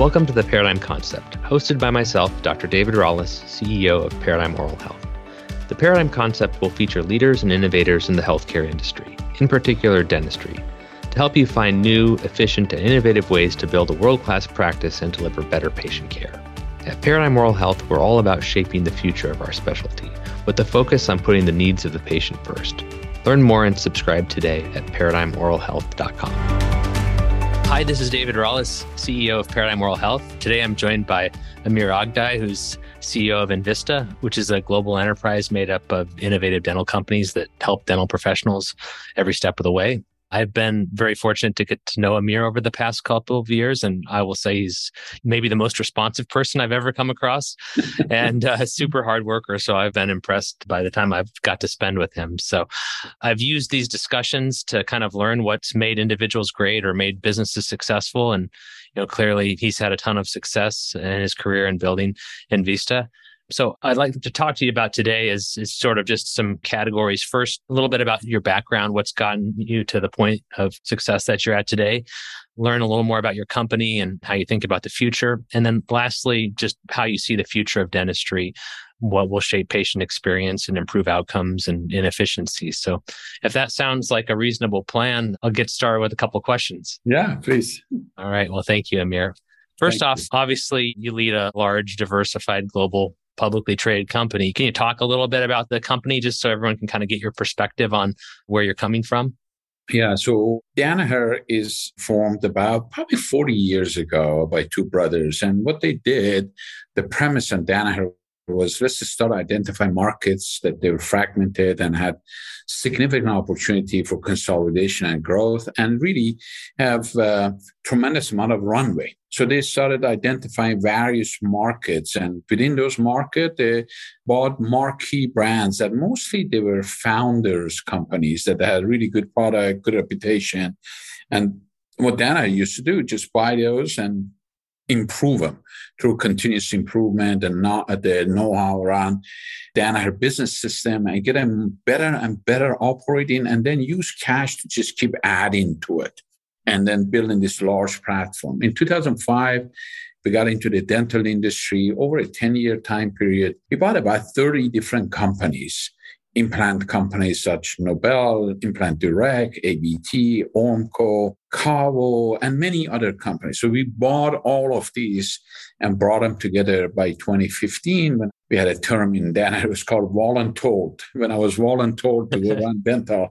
Welcome to the Paradigm Concept, hosted by myself, Dr. David Rallis, CEO of Paradigm Oral Health. The Paradigm Concept will feature leaders and innovators in the healthcare industry, in particular dentistry, to help you find new, efficient, and innovative ways to build a world class practice and deliver better patient care. At Paradigm Oral Health, we're all about shaping the future of our specialty, with a focus on putting the needs of the patient first. Learn more and subscribe today at paradigmoralhealth.com. Hi, this is David Rallis, CEO of Paradigm Oral Health. Today I'm joined by Amir Aghdaei, who's CEO of Envista, which is a global enterprise made up of innovative dental companies that help dental professionals every step of the way. I've been very fortunate to get to know Amir over the past couple of years, and I will say he's maybe the most responsive person I've ever come across, and a super hard worker. So I've been impressed by the time I've got to spend with him. So I've used these discussions to kind of learn what's made individuals great or made businesses successful, and you know clearly he's had a ton of success in his career in building Envista. So I'd like to talk to you about today is, is sort of just some categories. First, a little bit about your background, what's gotten you to the point of success that you're at today. Learn a little more about your company and how you think about the future. And then lastly, just how you see the future of dentistry, what will shape patient experience and improve outcomes and inefficiencies. So if that sounds like a reasonable plan, I'll get started with a couple questions. Yeah, please. All right. Well, thank you, Amir. First thank off, you. obviously, you lead a large, diversified global publicly traded company. Can you talk a little bit about the company just so everyone can kind of get your perspective on where you're coming from? Yeah, so Danaher is formed about probably 40 years ago by two brothers. And what they did, the premise on Danaher was let's start identifying markets that they were fragmented and had significant opportunity for consolidation and growth and really have a tremendous amount of runway. So they started identifying various markets and within those markets, they bought marquee brands that mostly they were founders companies that had really good product, good reputation. And what Dana used to do, just buy those and improve them through continuous improvement and not uh, the know-how around Danaher business system and get them better and better operating and then use cash to just keep adding to it and then building this large platform. In 2005, we got into the dental industry over a 10 year time period. We bought about 30 different companies implant companies such Nobel, Implant Direct, ABT, Ormco, KaVo, and many other companies. So we bought all of these and brought them together by 2015 when we had a term in Danaher. It was called voluntold. When I was voluntold to go run dental,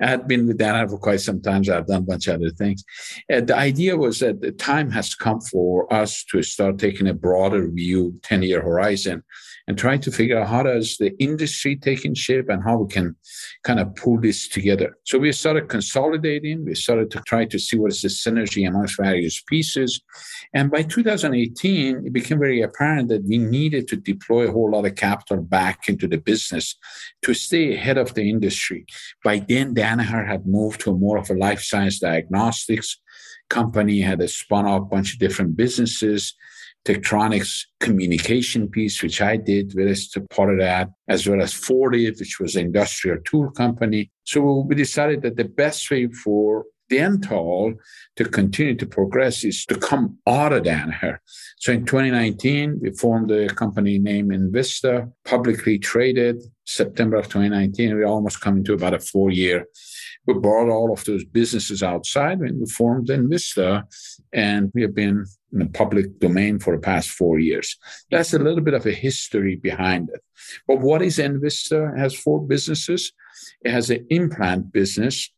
I had been with Danaher for quite some time. So I've done a bunch of other things. And the idea was that the time has come for us to start taking a broader view, 10 year horizon and trying to figure out how does the industry taking shape and how we can kind of pull this together. So we started consolidating. We started to try to see what is the synergy amongst various pieces. And by 2018, it became very apparent that we needed to deploy a whole lot of capital back into the business to stay ahead of the industry. By then, Danaher had moved to more of a life science diagnostics company, had a spun off a bunch of different businesses Tektronix communication piece, which I did, various part of that, as well as Fortive, which was an industrial tool company. So we decided that the best way for dental to continue to progress is to come out of Danaher. So in 2019, we formed a company named Envista, publicly traded. September of 2019, we're almost coming to about a four year we brought all of those businesses outside and we formed Envista, and we have been in the public domain for the past four years. That's a little bit of a history behind it. But what is Envista? It has four businesses. It has an implant business,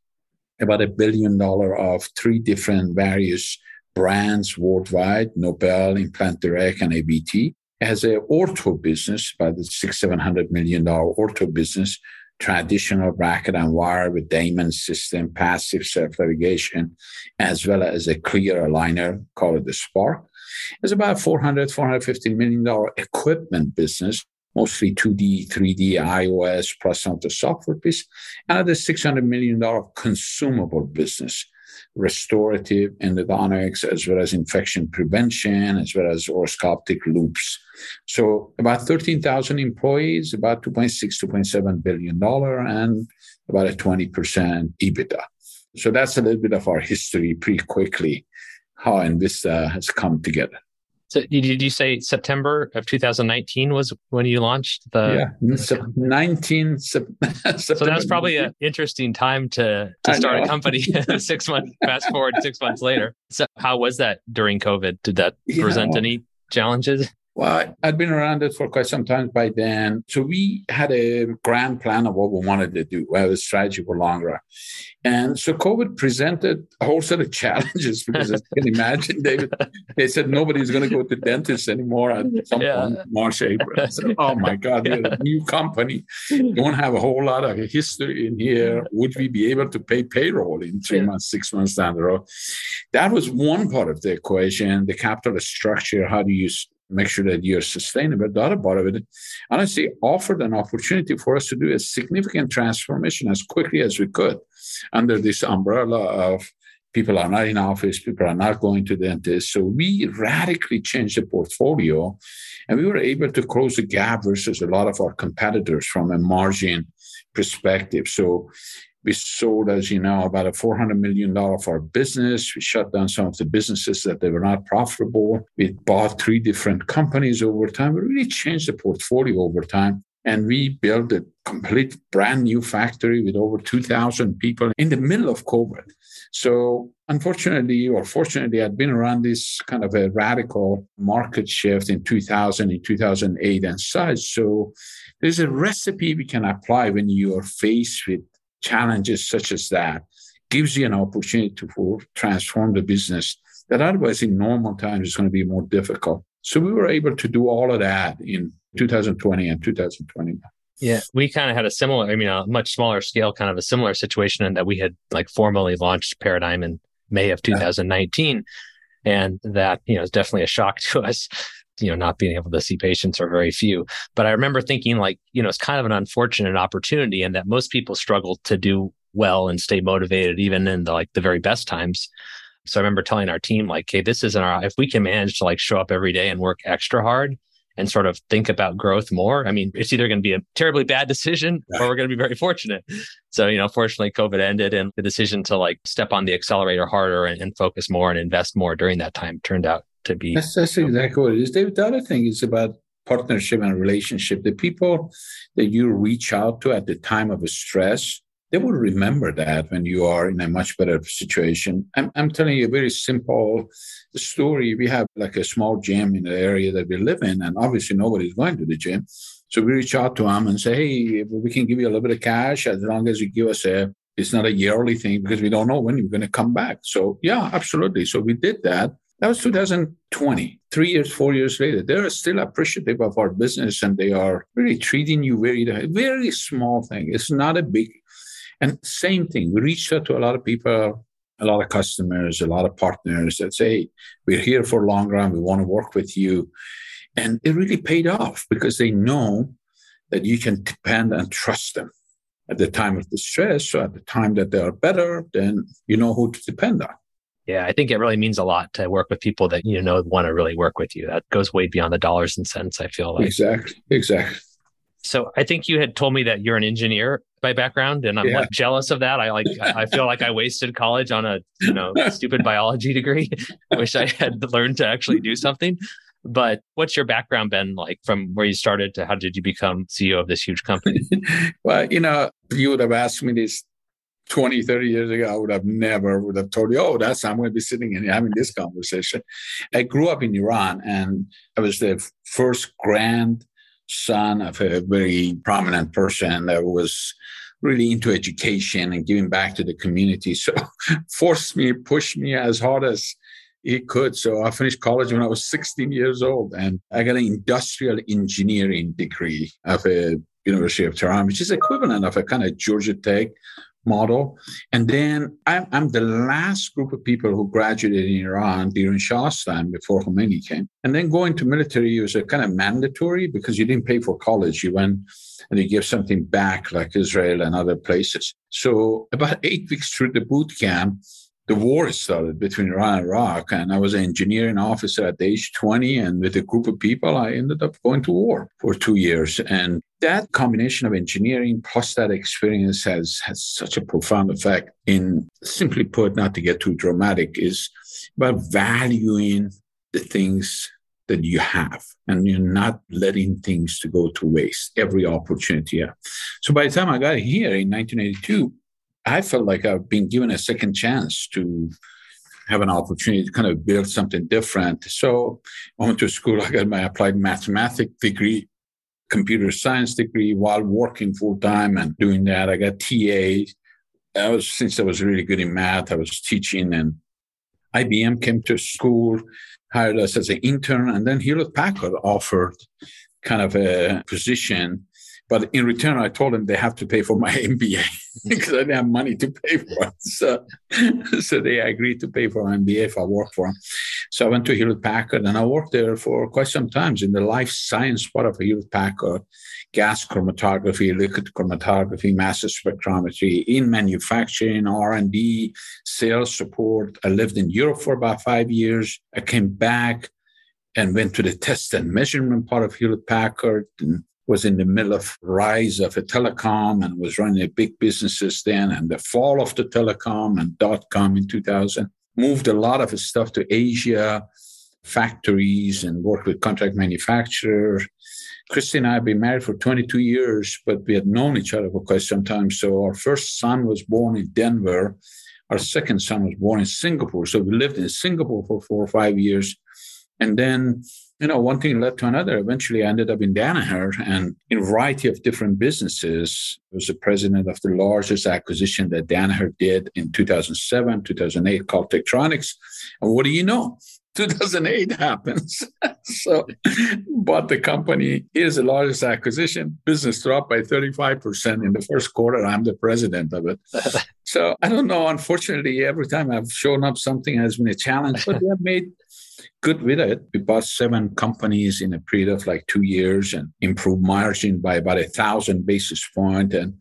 about a billion dollar of three different various brands worldwide, Nobel, Implant Direct, and ABT. Has an ortho business, about the six, seven hundred million dollar ortho business, traditional bracket and wire with Damon system, passive self-ligation, as well as a clear aligner called the Spark. It's about 400, 450 million dollar equipment business, mostly 2D, 3D, iOS, plus some of the software piece, and a 600 million dollar consumable business restorative endodontics, as well as infection prevention, as well as Orascoptic loupes. So about 13,000 employees, about 2.6, 2.7 billion dollar, and about a 20% EBITDA. So that's a little bit of our history pretty quickly, how Envista uh, has come together. So did you say September of 2019 was when you launched the? Yeah, 19. so that was probably an interesting time to to start a company. six months fast forward six months later. So how was that during COVID? Did that present any challenges? Well, I'd been around it for quite some time by then. So we had a grand plan of what we wanted to do. We had a strategy for long run. And so COVID presented a whole set of challenges because as you can imagine, David, they said nobody's going to go to dentists anymore at some yeah. point, March, April. Said, oh my God, we're a new company. Don't have a whole lot of history in here. Would we be able to pay payroll in three yeah. months, six months down the road? That was one part of the equation, the capital structure. How do you make sure that you're sustainable. The other part of it, honestly, offered an opportunity for us to do a significant transformation as quickly as we could under this umbrella of people are not in office, people are not going to dentists. So we radically changed the portfolio and we were able to close the gap versus a lot of our competitors from a margin perspective. So we sold, as you know, about a $400 million of our business. We shut down some of the businesses that they were not profitable. We bought three different companies over time. We really changed the portfolio over time. And we built a complete brand new factory with over 2,000 people in the middle of COVID. So, unfortunately or fortunately, I'd been around this kind of a radical market shift in 2000, in 2008, and such. So, there's a recipe we can apply when you are faced with challenges such as that gives you an opportunity to transform the business that otherwise in normal times is going to be more difficult. So we were able to do all of that in 2020 and 2021. Yeah, we kind of had a similar, I mean, a much smaller scale, kind of a similar situation in that we had like formally launched Paradigm in May of 2019. And that, you know, is definitely a shock to us you know, not being able to see patients or very few. But I remember thinking like, you know, it's kind of an unfortunate opportunity and that most people struggle to do well and stay motivated even in the like the very best times. So I remember telling our team like, hey, this isn't our if we can manage to like show up every day and work extra hard and sort of think about growth more. I mean, it's either going to be a terribly bad decision or we're going to be very fortunate. So, you know, fortunately COVID ended and the decision to like step on the accelerator harder and, and focus more and invest more during that time turned out to be. That's, that's exactly what it is. David, the other thing is about partnership and relationship. The people that you reach out to at the time of a stress, they will remember that when you are in a much better situation. I'm, I'm telling you a very simple story. We have like a small gym in the area that we live in, and obviously nobody's going to the gym. So we reach out to them and say, hey, we can give you a little bit of cash as long as you give us a, it's not a yearly thing because we don't know when you're going to come back. So yeah, absolutely. So we did that. That was 2020. Three years, four years later, they're still appreciative of our business and they are really treating you very, very small thing. It's not a big. And same thing, we reached out to a lot of people, a lot of customers, a lot of partners that say, we're here for long run. We want to work with you. And it really paid off because they know that you can depend and trust them at the time of distress. So at the time that they are better, then you know who to depend on. Yeah, I think it really means a lot to work with people that you know want to really work with you. That goes way beyond the dollars and cents. I feel like exactly, exactly. So I think you had told me that you're an engineer by background, and I'm yeah. like jealous of that. I like I feel like I wasted college on a you know stupid biology degree. I wish I had learned to actually do something. But what's your background been like from where you started to how did you become CEO of this huge company? well, you know, you would have asked me this 20, 30 years ago, I would have never would have told you, oh, that's I'm going to be sitting and having this conversation. I grew up in Iran and I was the first grandson of a very prominent person that was really into education and giving back to the community. So forced me, pushed me as hard as he could. So I finished college when I was 16 years old and I got an industrial engineering degree at a University of Tehran, which is equivalent of a kind of Georgia Tech model. And then I'm, I'm, the last group of people who graduated in Iran during Shah's time before Khomeini came. And then going to military was a kind of mandatory because you didn't pay for college. You went and you give something back like Israel and other places. So about eight weeks through the boot camp, the war started between Iran and Iraq. And I was an engineering officer at age 20. And with a group of people, I ended up going to war for two years. And that combination of engineering plus that experience has, has such a profound effect in, simply put, not to get too dramatic, is about valuing the things that you have and you're not letting things to go to waste every opportunity yeah. so by the time i got here in 1982 i felt like i've been given a second chance to have an opportunity to kind of build something different. So i went to school i got my applied mathematics degree computer science degree while working full time and doing that. I got ta I was since I was really good in math, I was teaching and IBM came to school, hired us as an intern, and then Hewlett Packard offered kind of a position. But in return, I told them they have to pay for my MBA because I didn't have money to pay for it. So, so they agreed to pay for MBA if I work for them. So I went to Hewlett Packard and I worked there for quite some time in the life science part of Hewlett Packard gas chromatography, liquid chromatography, mass spectrometry in manufacturing, R&D, sales support. I lived in Europe for about five years. I came back and went to the test and measurement part of Hewlett Packard and was in the middle of rise of a telecom and was running a big businesses then and the fall of the telecom and dot com in 2000 moved a lot of his stuff to asia factories and worked with contract manufacturers Christy and I have been married for 22 years, but we had known each other for quite some time. So our first son was born in Denver. Our second son was born in Singapore. So we lived in Singapore for four or five years. And then, you know, one thing led to another. Eventually, I ended up in Danaher and in a variety of different businesses. I was the president of the largest acquisition that Danaher did in 2007, 2008 called Tektronix. And what do you know? 2008 happens. so bought the company. Here's the largest acquisition. Business dropped by 35% in the first quarter. I'm the president of it. so I don't know. Unfortunately, every time I've shown up, something has been a challenge, but we have made good with it. We bought seven companies in a period of like two years and improved margin by about a thousand basis point. And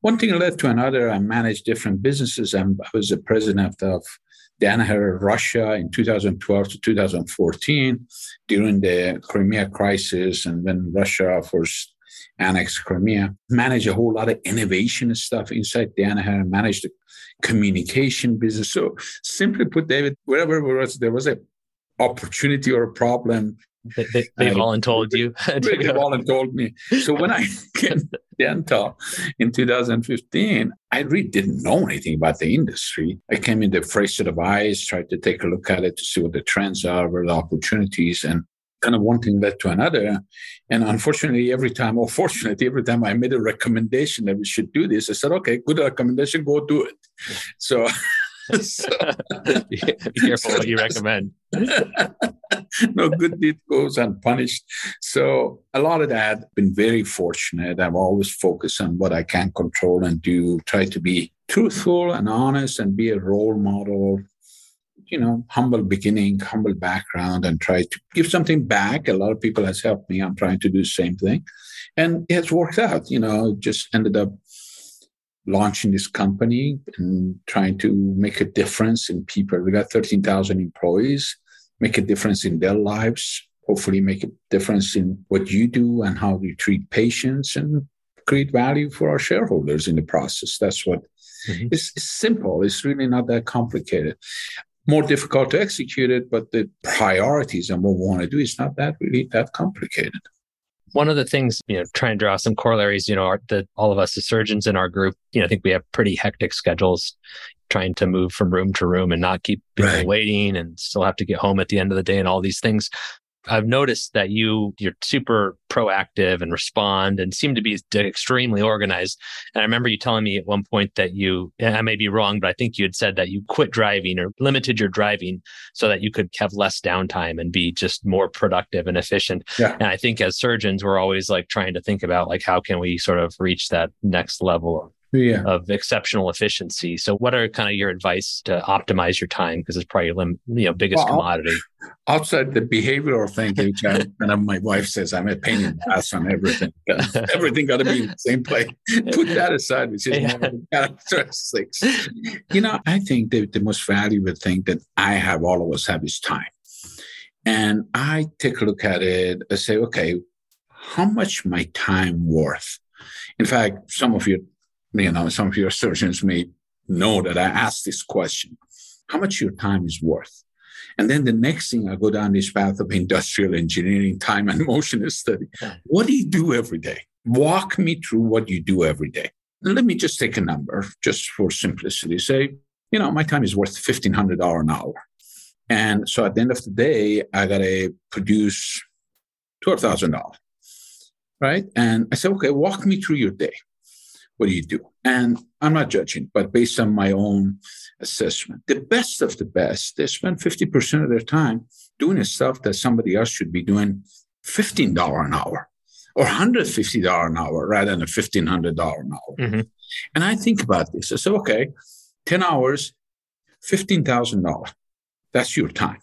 one thing led to another. I managed different businesses. I was the president of Danaher Russia in 2012 to 2014 during the Crimea crisis and when Russia first annexed Crimea, managed a whole lot of innovation stuff inside Danaher, and managed the communication business. So simply put, David, wherever was, there was a opportunity or a problem, they, they, they voluntold you. they voluntold me. So when I came Dental in 2015, I really didn't know anything about the industry. I came in the fresh set of eyes, tried to take a look at it to see what the trends are, what the opportunities, and kind of one thing led to another. And unfortunately, every time, or fortunately, every time I made a recommendation that we should do this, I said, okay, good recommendation, go do it. So so, be careful what you recommend. no good deed goes unpunished. So a lot of that, been very fortunate. I've always focused on what I can control and do, try to be truthful and honest and be a role model. You know, humble beginning, humble background, and try to give something back. A lot of people has helped me. I'm trying to do the same thing. And it has worked out. You know, just ended up launching this company and trying to make a difference in people. We got 13,000 employees, make a difference in their lives, hopefully make a difference in what you do and how you treat patients and create value for our shareholders in the process. That's what mm-hmm. it's, it's simple. It's really not that complicated. More difficult to execute it, but the priorities and what we want to do is not that really that complicated one of the things, you know, trying to draw some corollaries, you know, that all of us as surgeons in our group, you know, I think we have pretty hectic schedules trying to move from room to room and not keep people right. waiting and still have to get home at the end of the day and all these things. I've noticed that you you're super proactive and respond and seem to be extremely organized. And I remember you telling me at one point that you I may be wrong, but I think you had said that you quit driving or limited your driving so that you could have less downtime and be just more productive and efficient. Yeah. And I think as surgeons, we're always like trying to think about like how can we sort of reach that next level of yeah. of exceptional efficiency. So, what are kind of your advice to optimize your time? Because it's probably your you know biggest well, commodity. Outside the behavioral thing, which I, and my wife says I'm a pain in the ass on everything. everything got to be in the same place. Put that aside, which is yeah. characteristics. You know, I think that the most valuable thing that I have, all of us have, is time. And I take a look at it and say, okay, how much my time worth? In fact, some of you you know, some of your surgeons may know that I ask this question. How much your time is worth? And then the next thing I go down this path of industrial engineering, time and motion study. What do you do every day? Walk me through what you do every day. let me just take a number just for simplicity. Say, you know, my time is worth $1,500 an hour. And so at the end of the day, I got to produce $12,000. Right. And I said, okay, walk me through your day. What do you do? And I'm not judging, but based on my own assessment, the best of the best, they spend 50% of their time doing the stuff that somebody else should be doing $15 an hour or $150 an hour rather than a $1,500 an hour. Mm-hmm. And I think about this. I say, okay, 10 hours, $15,000. That's your time.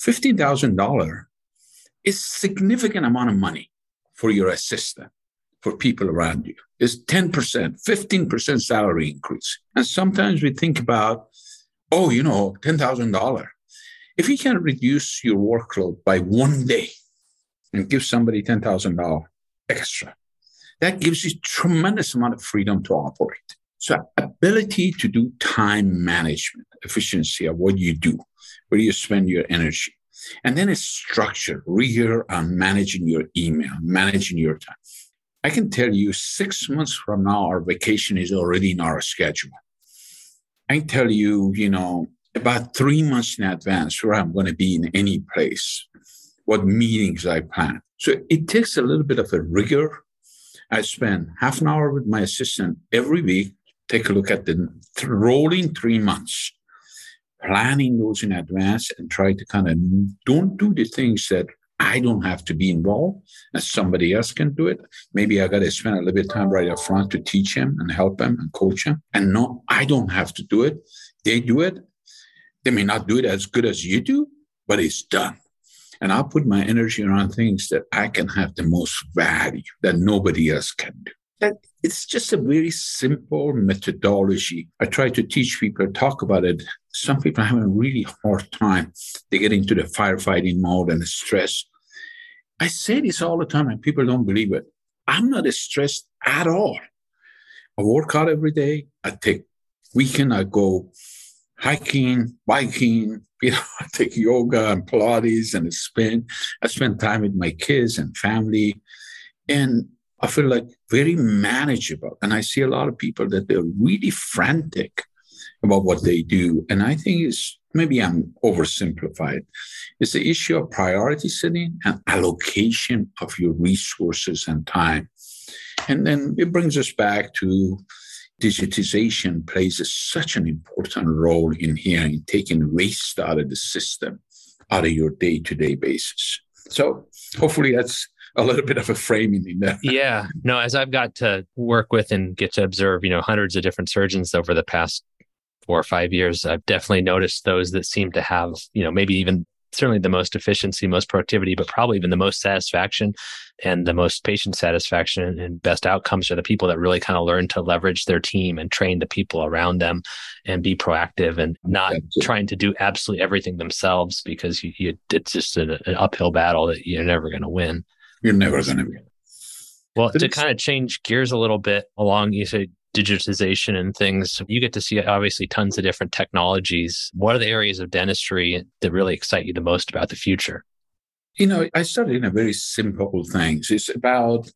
$15,000 is significant amount of money for your assistant for people around you is 10%, 15% salary increase. And sometimes we think about, oh, you know, $10,000. If you can reduce your workload by one day and give somebody $10,000 extra, that gives you tremendous amount of freedom to operate. So ability to do time management, efficiency of what you do, where you spend your energy. And then it's structure, rigor on managing your email, managing your time. I can tell you six months from now, our vacation is already in our schedule. I tell you, you know, about three months in advance where I'm going to be in any place, what meetings I plan. So it takes a little bit of a rigor. I spend half an hour with my assistant every week, take a look at the rolling three months, planning those in advance and try to kind of don't do the things that I don't have to be involved and somebody else can do it. Maybe I got to spend a little bit of time right up front to teach him and help him and coach him. And no, I don't have to do it. They do it. They may not do it as good as you do, but it's done. And I'll put my energy around things that I can have the most value that nobody else can do. That it's just a very simple methodology. I try to teach people, talk about it. Some people are having a really hard time. They get into the firefighting mode and the stress. I say this all the time and people don't believe it. I'm not stressed at all. I work out every day. I take weekend. I go hiking, biking, you know, I take yoga and Pilates and I spin. I spend time with my kids and family. And I feel like very manageable. And I see a lot of people that they're really frantic about what they do. And I think it's maybe I'm oversimplified. It's the issue of priority setting and allocation of your resources and time. And then it brings us back to digitization plays such an important role in here in taking waste out of the system, out of your day-to-day basis. So hopefully that's a little bit of a framing in there. yeah. No, as I've got to work with and get to observe, you know, hundreds of different surgeons over the past four or five years, I've definitely noticed those that seem to have, you know, maybe even certainly the most efficiency, most productivity, but probably even the most satisfaction and the most patient satisfaction and best outcomes are the people that really kind of learn to leverage their team and train the people around them and be proactive and not Absolutely. trying to do absolutely everything themselves because you, you, it's just an, an uphill battle that you're never going to win. You're never going to win. Well, to kind of change gears a little bit along, you say digitization and things, you get to see obviously tons of different technologies. What are the areas of dentistry that really excite you the most about the future? You know, I started in a very simple things. It's about,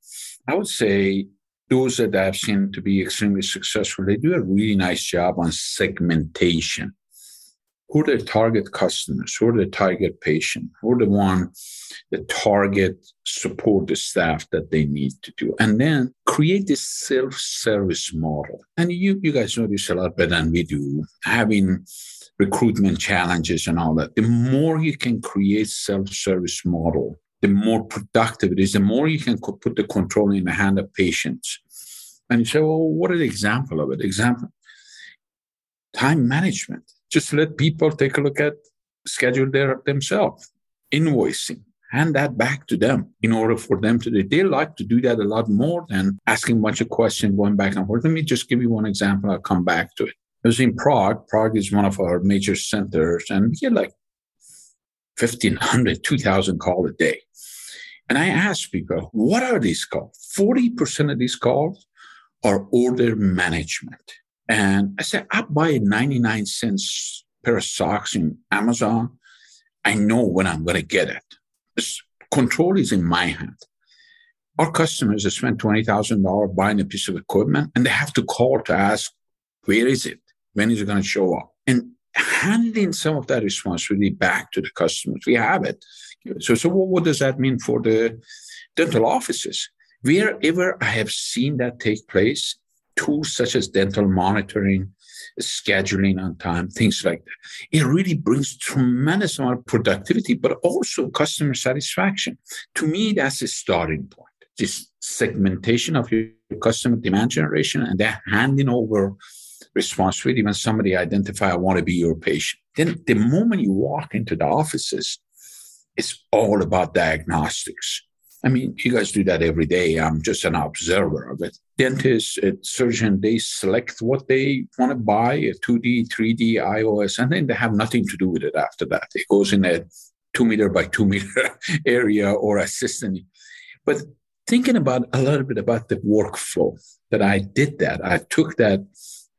I would say, those that I've seen to be extremely successful, they do a really nice job on segmentation who are the target customers, who are the target patient, who are the one the target support the staff that they need to do. And then create this self-service model. And you, you guys know this a lot better than we do, having recruitment challenges and all that. The more you can create self-service model, the more productive it is, the more you can put the control in the hand of patients. And you say, well, what the example of it? Example, time management just let people take a look at schedule their themselves, invoicing, hand that back to them in order for them to do. They like to do that a lot more than asking a bunch of questions, going back and forth. Let me just give you one example. I'll come back to it. It was in Prague. Prague is one of our major centers, and we get like 1,500, 2,000 calls a day. And I asked people, what are these calls? 40% of these calls are order management. And I said, I buy 99 cents pair of socks in Amazon I know when I'm going to get it. This control is in my hand. Our customers have spent $20,000 buying a piece of equipment and they have to call to ask, where is it? When is it going to show up? And handing some of that responsibility back to the customers. We have it. So, so what, what does that mean for the dental offices? Wherever I have seen that take place, tools such as dental monitoring, scheduling on time, things like that. It really brings tremendous amount of productivity, but also customer satisfaction. To me, that's a starting point. This segmentation of your customer demand generation and then handing over responsibility when somebody identify, I want to be your patient. Then the moment you walk into the offices, it's all about diagnostics. I mean, you guys do that every day. I'm just an observer of it. Dentists, surgeon, they select what they want to buy, a 2D, 3D, IOS, and then they have nothing to do with it after that. It goes in a two meter by two meter area or assistant. But thinking about a little bit about the workflow that I did that, I took that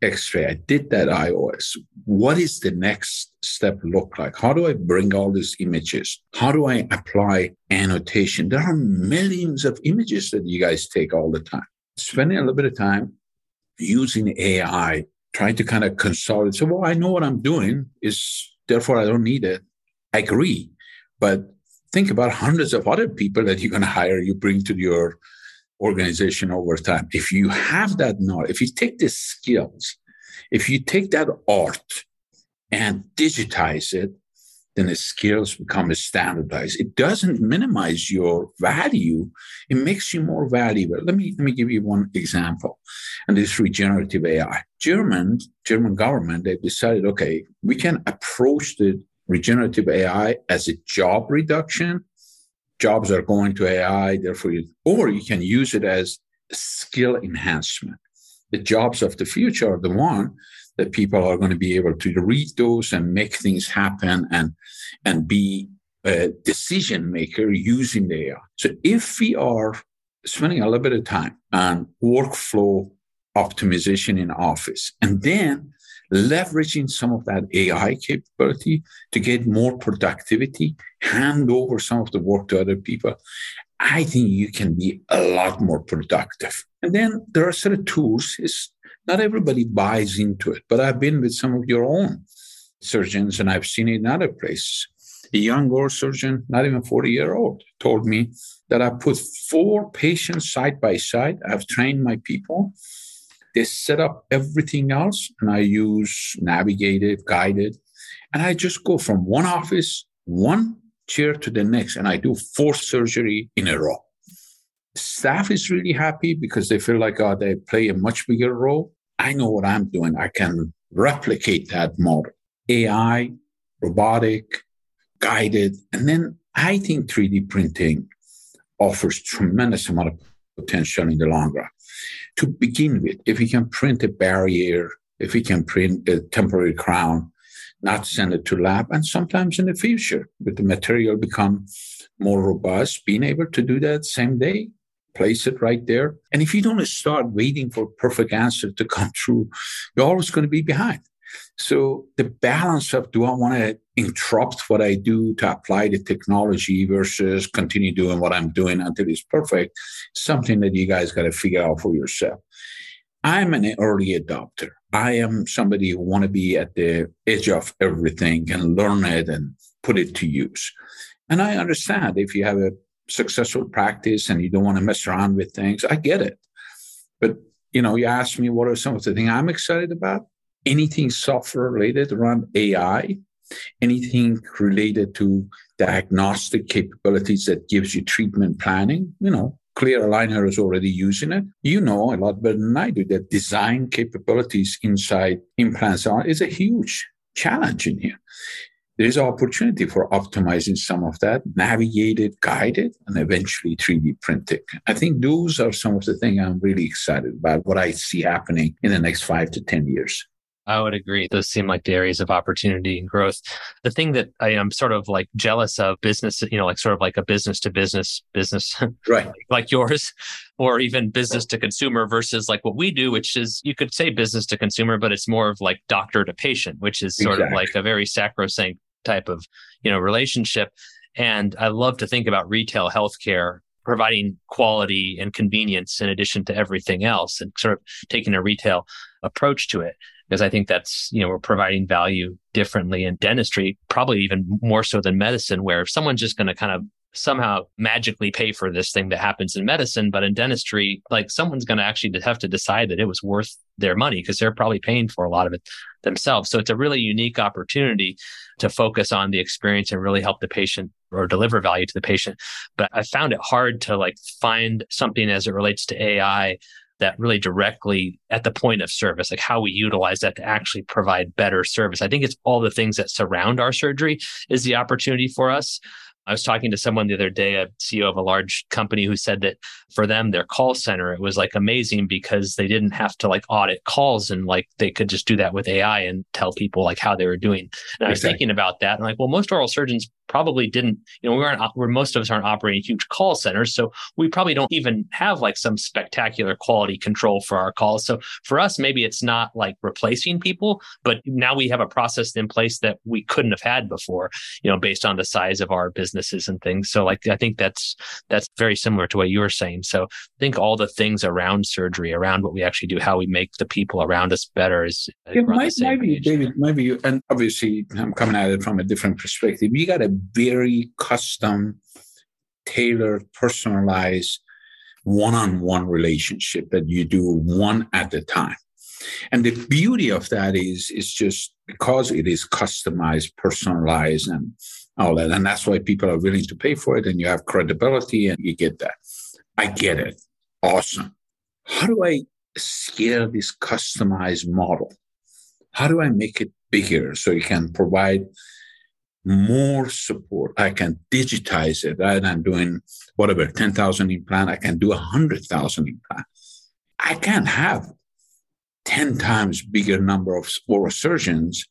X-ray. I did that IOS. What is the next step look like? How do I bring all these images? How do I apply annotation? There are millions of images that you guys take all the time. Spending a little bit of time using AI, trying to kind of consolidate. So, well, I know what I'm doing is therefore I don't need it. I agree. But think about hundreds of other people that you're going to hire, you bring to your organization over time. If you have that knowledge, if you take the skills, if you take that art and digitize it, then the skills become standardized. It doesn't minimize your value. It makes you more valuable. Let me, let me give you one example. And this regenerative AI. German, German government, they've decided, okay, we can approach the regenerative AI as a job reduction jobs are going to AI, therefore, you, or you can use it as skill enhancement. The jobs of the future are the one that people are going to be able to read those and make things happen and and be a decision maker using the AI. So if we are spending a little bit of time on workflow optimization in office and then leveraging some of that AI capability to get more productivity, hand over some of the work to other people, I think you can be a lot more productive. And then there are of tools. It's not everybody buys into it, but I've been with some of your own surgeons and I've seen it in other places. A young oral surgeon, not even 40 year old, told me that I put four patients side by side. I've trained my people they set up everything else, and I use navigated, guided, and I just go from one office, one chair to the next, and I do four surgery in a row. Staff is really happy because they feel like oh, they play a much bigger role. I know what I'm doing. I can replicate that model. AI, robotic, guided, and then I think 3D printing offers tremendous amount of potential in the long run to begin with, if we can print a barrier, if we can print a temporary crown, not send it to lab, and sometimes in the future, with the material become more robust, being able to do that same day, place it right there. And if you don't start waiting for perfect answer to come true, you're always going to be behind. So the balance of do I want to interrupt what I do to apply the technology versus continue doing what I'm doing until it's perfect, something that you guys got to figure out for yourself. I'm an early adopter. I am somebody who want to be at the edge of everything and learn it and put it to use. And I understand if you have a successful practice and you don't want to mess around with things, I get it. But you know, you ask me what are some of the things I'm excited about? anything software related around AI, anything related to diagnostic capabilities that gives you treatment planning, you know, Clear Aligner is already using it. You know a lot better than I do that design capabilities inside implants are is a huge challenge in here. There is opportunity for optimizing some of that, navigated, guided, and eventually 3D printing. I think those are some of the things I'm really excited about, what I see happening in the next five to 10 years. I would agree. Those seem like the areas of opportunity and growth. The thing that I am sort of like jealous of business, you know, like sort of like a business to business business, right? like yours, or even business to consumer versus like what we do, which is you could say business to consumer, but it's more of like doctor to patient, which is sort exactly. of like a very sacrosanct type of, you know, relationship. And I love to think about retail healthcare providing quality and convenience in addition to everything else and sort of taking a retail approach to it because I think that's, you know, we're providing value differently in dentistry, probably even more so than medicine, where if someone's just going to kind of somehow magically pay for this thing that happens in medicine, but in dentistry, like someone's going to actually have to decide that it was worth their money because they're probably paying for a lot of it themselves. So it's a really unique opportunity to focus on the experience and really help the patient or deliver value to the patient. But I found it hard to like find something as it relates to AI that really directly at the point of service, like how we utilize that to actually provide better service. I think it's all the things that surround our surgery is the opportunity for us. I was talking to someone the other day, a CEO of a large company who said that for them, their call center, it was like amazing because they didn't have to like audit calls and like they could just do that with AI and tell people like how they were doing. And I was thinking about that and like, well, most oral surgeons probably didn't, you know, we aren't, where most of us aren't operating huge call centers. So we probably don't even have like some spectacular quality control for our calls. So for us, maybe it's not like replacing people, but now we have a process in place that we couldn't have had before, you know, based on the size of our businesses and things. So like, I think that's, that's very similar to what you were saying. So I think all the things around surgery, around what we actually do, how we make the people around us better is yeah, might, maybe, David, maybe you, and obviously I'm coming at it from a different perspective. You got to very custom, tailored, personalized one on one relationship that you do one at a time. And the beauty of that is, is just because it is customized, personalized, and all that. And that's why people are willing to pay for it, and you have credibility and you get that. I get it. Awesome. How do I scale this customized model? How do I make it bigger so you can provide more support. I can digitize it rather than doing whatever, 10,000 implant, I can do 100,000 implant. I can't have 10 times bigger number of oral surgeons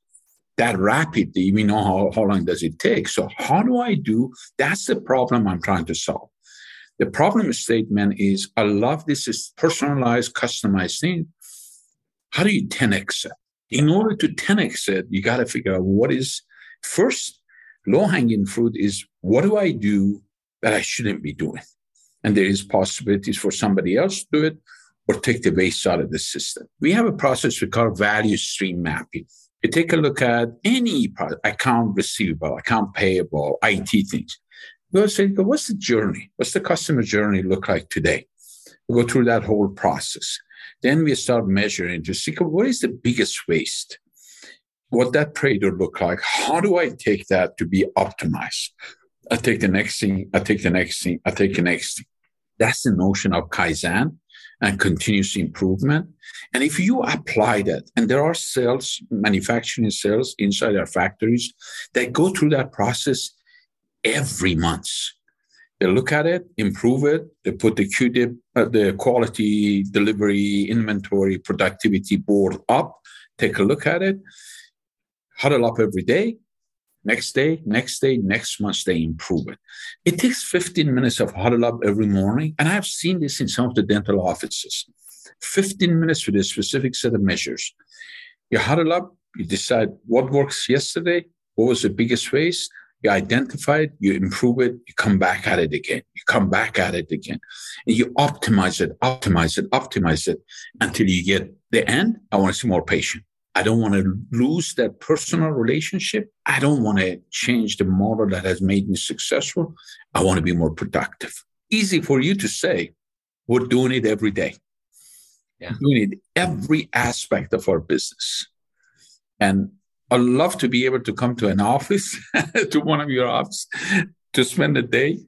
that rapidly. We know how, how long does it take. So how do I do? That's the problem I'm trying to solve. The problem statement is I love this is personalized, customized thing. How do you 10x it? In order to 10x it, you got to figure out what is first low hanging fruit is what do I do that I shouldn't be doing? And there is possibilities for somebody else to do it or take the waste out of the system. We have a process we call value stream mapping. You take a look at any account receivable, account payable, IT things. We go say, what's the journey? What's the customer journey look like today? We go through that whole process. Then we start measuring to see what is the biggest waste? What that trader look like. How do I take that to be optimized? I take the next thing, I take the next thing, I take the next thing. That's the notion of Kaizen and continuous improvement. And if you apply that, and there are cells, manufacturing cells inside our factories that go through that process every month. They look at it, improve it. They put the QDIP, uh, the quality delivery, inventory, productivity board up, take a look at it huddle up every day. Next day, next day, next month, they improve it. It takes 15 minutes of huddle up every morning. And I've seen this in some of the dental offices 15 minutes with a specific set of measures. You huddle up, you decide what works yesterday, what was the biggest waste, you identify it, you improve it, you come back at it again, you come back at it again, and you optimize it, optimize it, optimize it until you get the end. I want to see more patient. I don't want to lose that personal relationship. I don't want to change the model that has made me successful. I want to be more productive. Easy for you to say. We're doing it every day. Yeah. Doing it every aspect of our business. And i love to be able to come to an office, to one of your offices, to spend a day,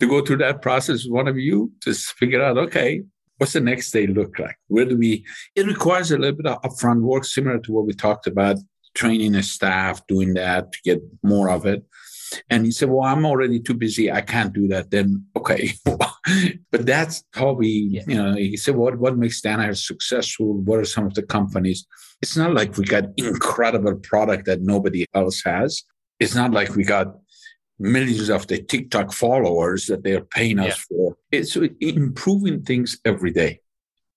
to go through that process with one of you, to figure out, okay, what's the next day look like? Where do we? It requires a little bit of upfront work, similar to what we talked about, training a staff, doing that to get more of it. And he said, "Well, I'm already too busy. I can't do that." Then, okay, but that's how we, yeah. you know. He said, "What what makes Danaher successful? What are some of the companies?" It's not like we got incredible product that nobody else has. It's not like we got millions of the TikTok followers that they're paying us yeah. for. It's uh, improving things every day.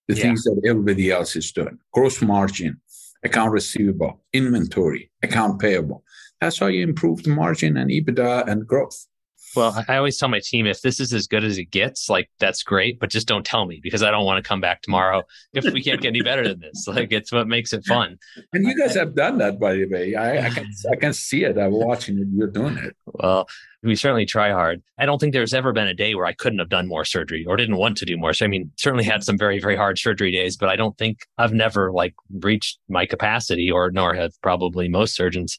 The yeah. things that everybody else is doing. Gross margin, account receivable, inventory, account payable. That's how you improve the margin and EBITDA and growth. Well, I always tell my team if this is as good as it gets, like that's great, but just don't tell me because I don't want to come back tomorrow if we can't get any better than this. Like it's what makes it fun. And you guys have done that, by the way. I, I can I can see it. I'm watching it. You're doing it. Well, we certainly try hard. I don't think there's ever been a day where I couldn't have done more surgery or didn't want to do more. So I mean, certainly had some very very hard surgery days, but I don't think I've never like reached my capacity, or nor have probably most surgeons.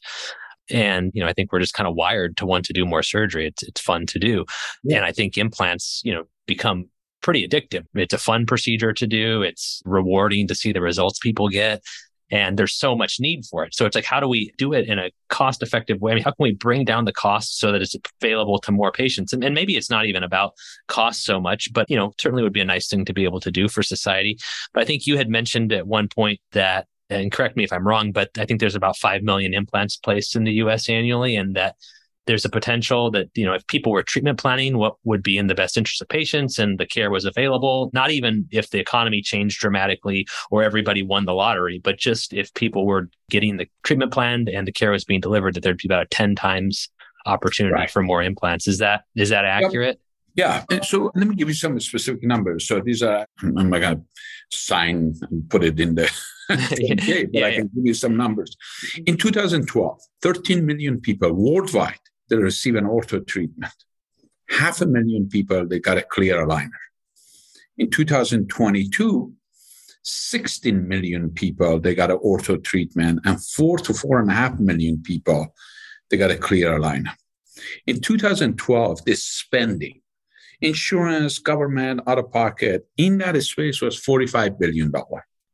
And, you know, I think we're just kind of wired to want to do more surgery. It's, it's fun to do. Yeah. And I think implants, you know, become pretty addictive. It's a fun procedure to do. It's rewarding to see the results people get. And there's so much need for it. So it's like, how do we do it in a cost effective way? I mean, how can we bring down the cost so that it's available to more patients? And, and maybe it's not even about cost so much, but, you know, certainly would be a nice thing to be able to do for society. But I think you had mentioned at one point that and correct me if I'm wrong, but I think there's about 5 million implants placed in the US annually, and that there's a potential that, you know, if people were treatment planning what would be in the best interest of patients and the care was available, not even if the economy changed dramatically or everybody won the lottery, but just if people were getting the treatment planned and the care was being delivered, that there'd be about a 10 times opportunity right. for more implants. Is that is that accurate? Yeah. So let me give you some specific numbers. So these are, oh I'm not going to sign and put it in the okay, but yeah, I can yeah. give you some numbers. In 2012, 13 million people worldwide they receive an ortho treatment. Half a million people, they got a clear aligner. In 2022, 16 million people, they got an ortho treatment, and four to four and a half million people, they got a clear aligner. In 2012, this spending insurance, government, out of pocket in that space was $45 billion.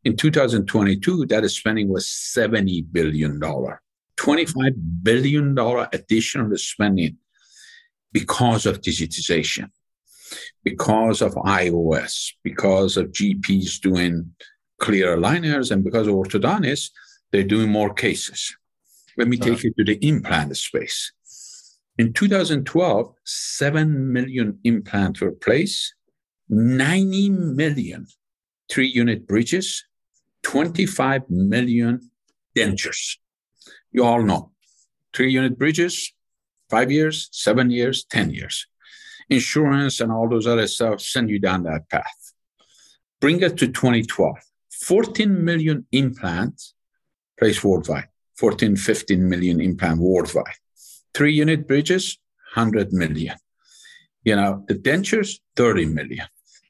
In 2022, that spending was $70 billion. $25 billion additional spending because of digitization, because of iOS, because of GPs doing clear aligners, and because of orthodontists, they're doing more cases. Let me uh-huh. take you to the implant space. In 2012, 7 million implants were placed, 90 million three unit bridges, 25 million dentures. You all know three unit bridges, five years, seven years, 10 years. Insurance and all those other stuff send you down that path. Bring us to 2012. 14 million implants placed worldwide, 14, 15 million implants worldwide. Three unit bridges, 100 million. You know, the dentures, 30 million.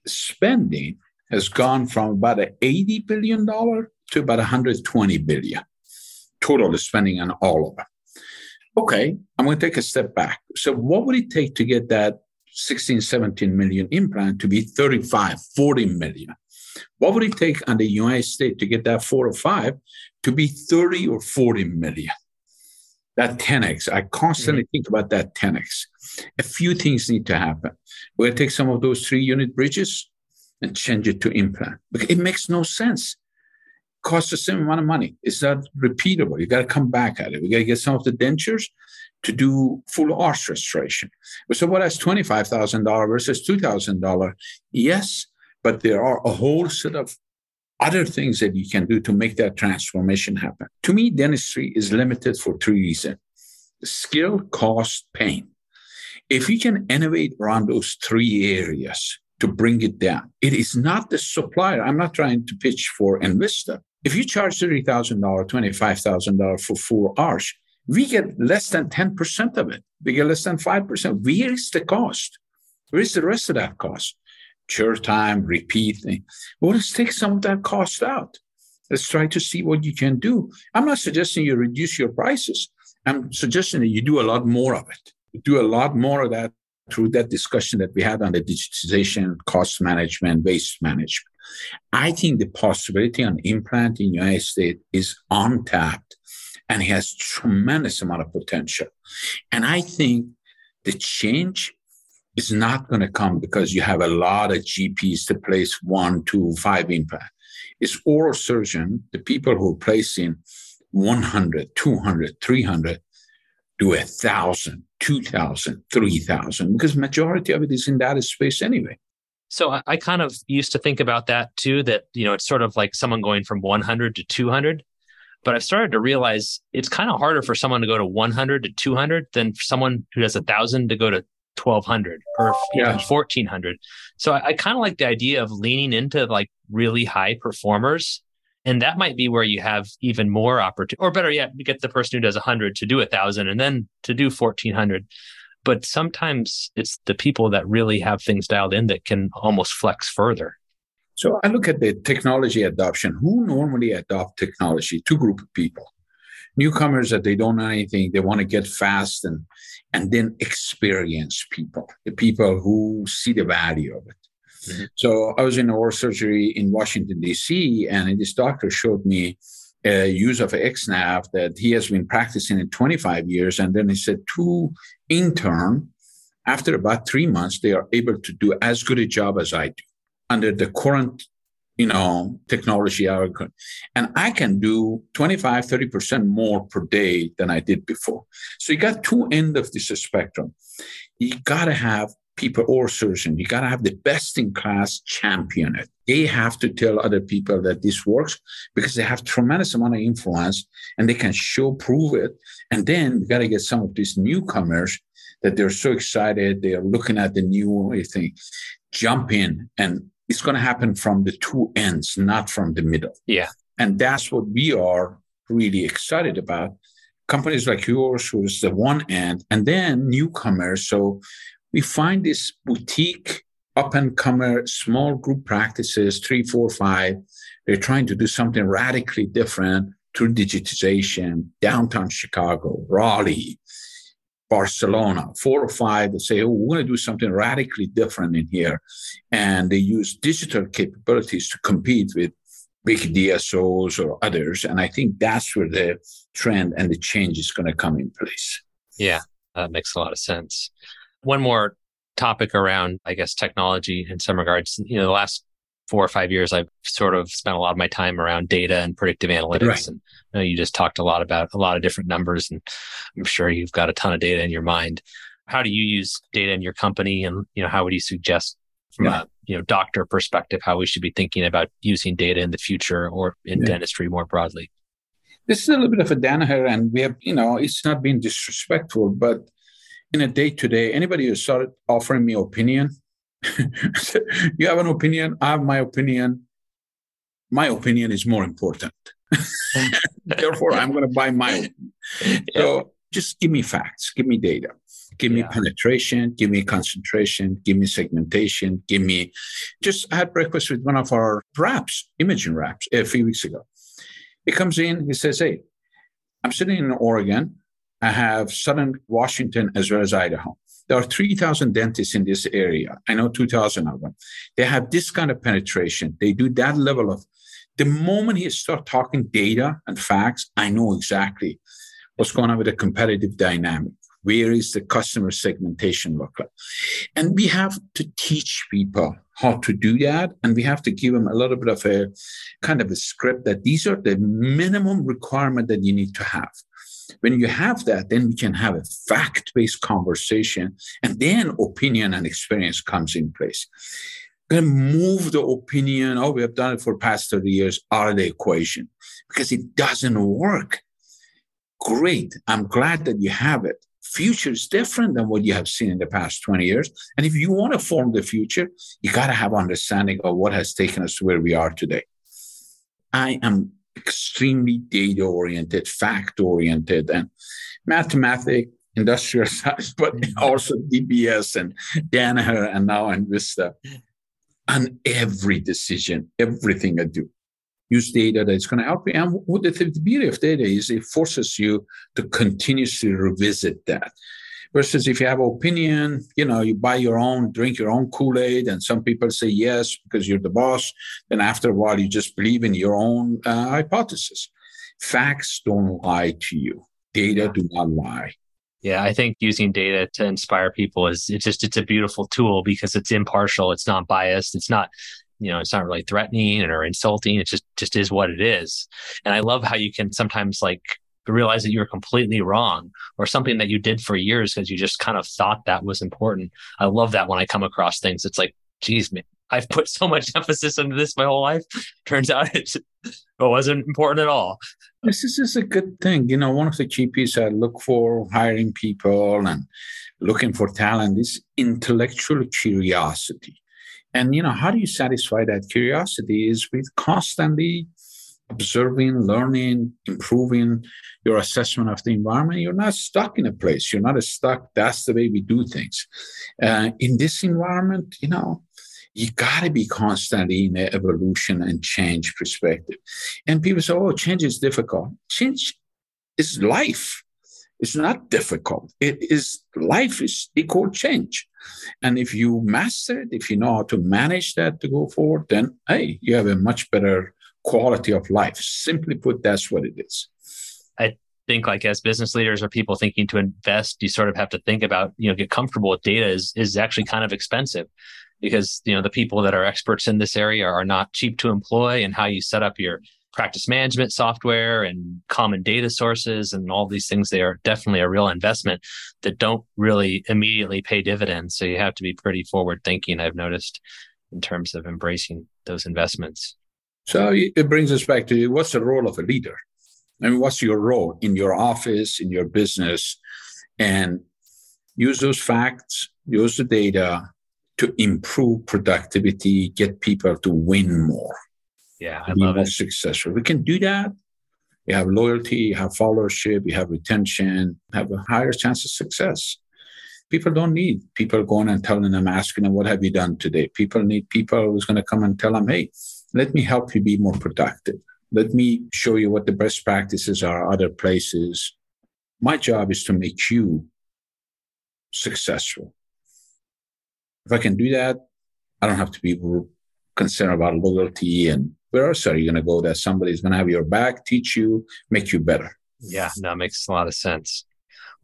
Spending has gone from about an $80 billion to about 120 billion total spending on all of them. Okay, I'm going to take a step back. So, what would it take to get that 16, 17 million implant to be 35, 40 million? What would it take on the United States to get that four or five to be 30 or 40 million? That 10x. I constantly mm-hmm. think about that 10x. A few things need to happen. We're going to take some of those three unit bridges and change it to implant. Because it makes no sense. It costs the same amount of money. It's not repeatable. You got to come back at it. We got to get some of the dentures to do full arch restoration. So what is $25,000 versus $2,000? Yes, but there are a whole set of other things that you can do to make that transformation happen. To me, dentistry is limited for three reasons skill, cost, pain. If you can innovate around those three areas to bring it down, it is not the supplier. I'm not trying to pitch for investor. If you charge $30,000, $25,000 for four arch, we get less than 10% of it. We get less than 5%. Where is the cost? Where is the rest of that cost? Chair time, repeat. Well, let's take some of that cost out. Let's try to see what you can do. I'm not suggesting you reduce your prices. I'm suggesting that you do a lot more of it. You do a lot more of that through that discussion that we had on the digitization, cost management, waste management. I think the possibility on implant in the United States is untapped and has tremendous amount of potential. And I think the change is not going to come because you have a lot of GPs to place one, two, five implant. It's oral surgeon, the people who are placing 100, 200, 300, do a thousand, two thousand, three thousand, because majority of it is in that space anyway. So I, kind of used to think about that too, that, you know, it's sort of like someone going from 100 to 200 But I've started to realize it's kind of harder for someone to go to 100 to 200 than for someone who does a thousand to go to 1200 or even yeah. 1400. So I, I kind of like the idea of leaning into like really high performers. And that might be where you have even more opportunity, or better yet, you get the person who does 100 to do a thousand and then to do 1400. But sometimes it's the people that really have things dialed in that can almost flex further. So I look at the technology adoption. Who normally adopt technology? Two group of people. Newcomers that they don't know anything, they want to get fast and and then experience people, the people who see the value of it. Mm-hmm. So I was in a oral surgery in Washington, D.C., and this doctor showed me a use of XNAV that he has been practicing in 25 years. And then he said, two intern, after about three months, they are able to do as good a job as I do under the current you know, technology. And I can do 25, 30% more per day than I did before. So you got two end of this spectrum. You got to have people or surgeon. You got to have the best in class champion it. They have to tell other people that this works because they have tremendous amount of influence and they can show, prove it. And then you got to get some of these newcomers that they're so excited. They are looking at the new thing, jump in and it's going to happen from the two ends, not from the middle. Yeah. And that's what we are really excited about. Companies like yours, who's the one end, and then newcomers. So we find this boutique up and comer small group practices, three, four, five. They're trying to do something radically different through digitization, downtown Chicago, Raleigh, Barcelona, four or five that say, oh, we're going to do something radically different in here. And they use digital capabilities to compete with big DSOs or others. And I think that's where the trend and the change is going to come in place. Yeah, that makes a lot of sense. One more topic around, I guess, technology in some regards. You know, the last four or five years, I've sort of spent a lot of my time around data and predictive analytics. Right. And you, know, you just talked a lot about a lot of different numbers, and I'm sure you've got a ton of data in your mind. How do you use data in your company, and you know, how would you suggest from yeah. a you know doctor perspective how we should be thinking about using data in the future or in yeah. dentistry more broadly? This is a little bit of a Danaher, and we have, you know, it's not being disrespectful, but in a day to day, anybody who started offering me opinion, you have an opinion, I have my opinion. My opinion is more important. Therefore, I'm going to buy my opinion. So just give me facts, give me data, give me yeah. penetration, give me concentration, give me segmentation, give me. Just I had breakfast with one of our reps, imaging reps, a few weeks ago. He comes in, he says, Hey, I'm sitting in Oregon. I have Southern Washington as well as Idaho. There are 3,000 dentists in this area. I know 2,000 of them. They have this kind of penetration. They do that level of. The moment he start talking data and facts, I know exactly what's going on with the competitive dynamic. Where is the customer segmentation look like? And we have to teach people how to do that. And we have to give them a little bit of a kind of a script that these are the minimum requirement that you need to have. When you have that, then we can have a fact based conversation, and then opinion and experience comes in place. Then move the opinion, oh, we have done it for past 30 years, out of the equation because it doesn't work. Great. I'm glad that you have it. Future is different than what you have seen in the past 20 years. And if you want to form the future, you got to have understanding of what has taken us to where we are today. I am extremely data oriented, fact oriented, and mathematic, industrial science, but mm-hmm. also DBS and Danaher and now Envista. On every decision, everything I do, use data that's going to help you. And what the beauty of data is it forces you to continuously revisit that. Versus if you have opinion, you know, you buy your own, drink your own Kool-Aid, and some people say yes because you're the boss. Then after a while, you just believe in your own uh, hypothesis. Facts don't lie to you. Data do not lie. Yeah, I think using data to inspire people is it's just it's a beautiful tool because it's impartial, it's not biased, it's not you know it's not really threatening or insulting it just just is what it is and i love how you can sometimes like realize that you were completely wrong or something that you did for years because you just kind of thought that was important. I love that when I come across things. It's like, geez, man, I've put so much emphasis into this my whole life. Turns out it, it wasn't important at all. This is just a good thing. You know, one of the key pieces I look for hiring people and looking for talent is intellectual curiosity. And, you know, how do you satisfy that curiosity is with constantly observing, learning, improving your assessment of the environment. You're not stuck in a place. You're not stuck. That's the way we do things. Uh, in this environment, you know, you got to be constantly in an evolution and change perspective. And people say, oh, change is difficult. Change is life. It's not difficult. It is life is equal change. And if you master it, if you know how to manage that to go forward, then hey, you have a much better quality of life. Simply put, that's what it is. I think like as business leaders or people thinking to invest, you sort of have to think about, you know, get comfortable with data is is actually kind of expensive because you know the people that are experts in this area are not cheap to employ and how you set up your practice management software and common data sources and all these things, they are definitely a real investment that don't really immediately pay dividends. So you have to be pretty forward thinking, I've noticed, in terms of embracing those investments. So it brings us back to what's the role of a leader? I mean, what's your role in your office, in your business? And use those facts, use the data to improve productivity, get people to win more. Yeah, I love it. Successful. We can do that. You have loyalty, you have followership, you have retention, have a higher chance of success. People don't need people going and telling them, asking them, what have you done today? People need people who's going to come and tell them, hey, let me help you be more productive. Let me show you what the best practices are other places. My job is to make you successful. If I can do that, I don't have to be concerned about loyalty and where else are you going to go that somebody's going to have your back, teach you, make you better? Yeah, that makes a lot of sense.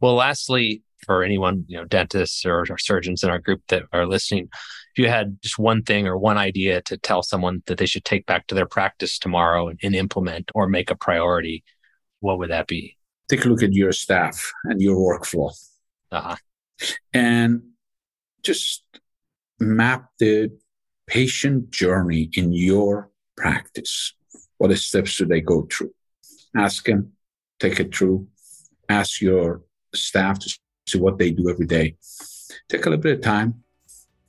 Well, lastly, for anyone, you know, dentists or, or, surgeons in our group that are listening, if you had just one thing or one idea to tell someone that they should take back to their practice tomorrow and, and implement or make a priority, what would that be? Take a look at your staff and your workflow. Uh-huh. And just map the patient journey in your practice. What steps do they go through? Ask them, take it through, ask your staff to see what they do every day. Take a little bit of time,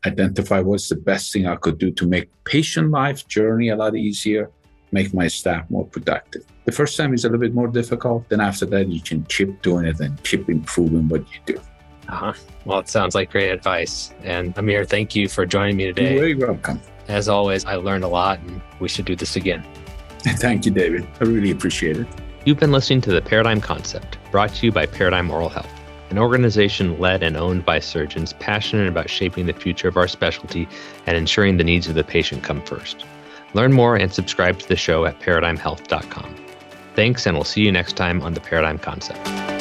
identify what's the best thing I could do to make patient life journey a lot easier, make my staff more productive. The first time is a little bit more difficult. Then after that, you can keep doing it and keep improving what you do. Uh-huh. Well, it sounds like great advice. And Amir, thank you for joining me today. You're very welcome. As always, I learned a lot and we should do this again. Thank you, David. I really appreciate it. You've been listening to the Paradigm Concept, brought to you by Paradigm Oral Health, an organization led and owned by surgeons passionate about shaping the future of our specialty and ensuring the needs of the patient come first. Learn more and subscribe to the show at paradigmhealth.com. Thanks, and we'll see you next time on the Paradigm Concept.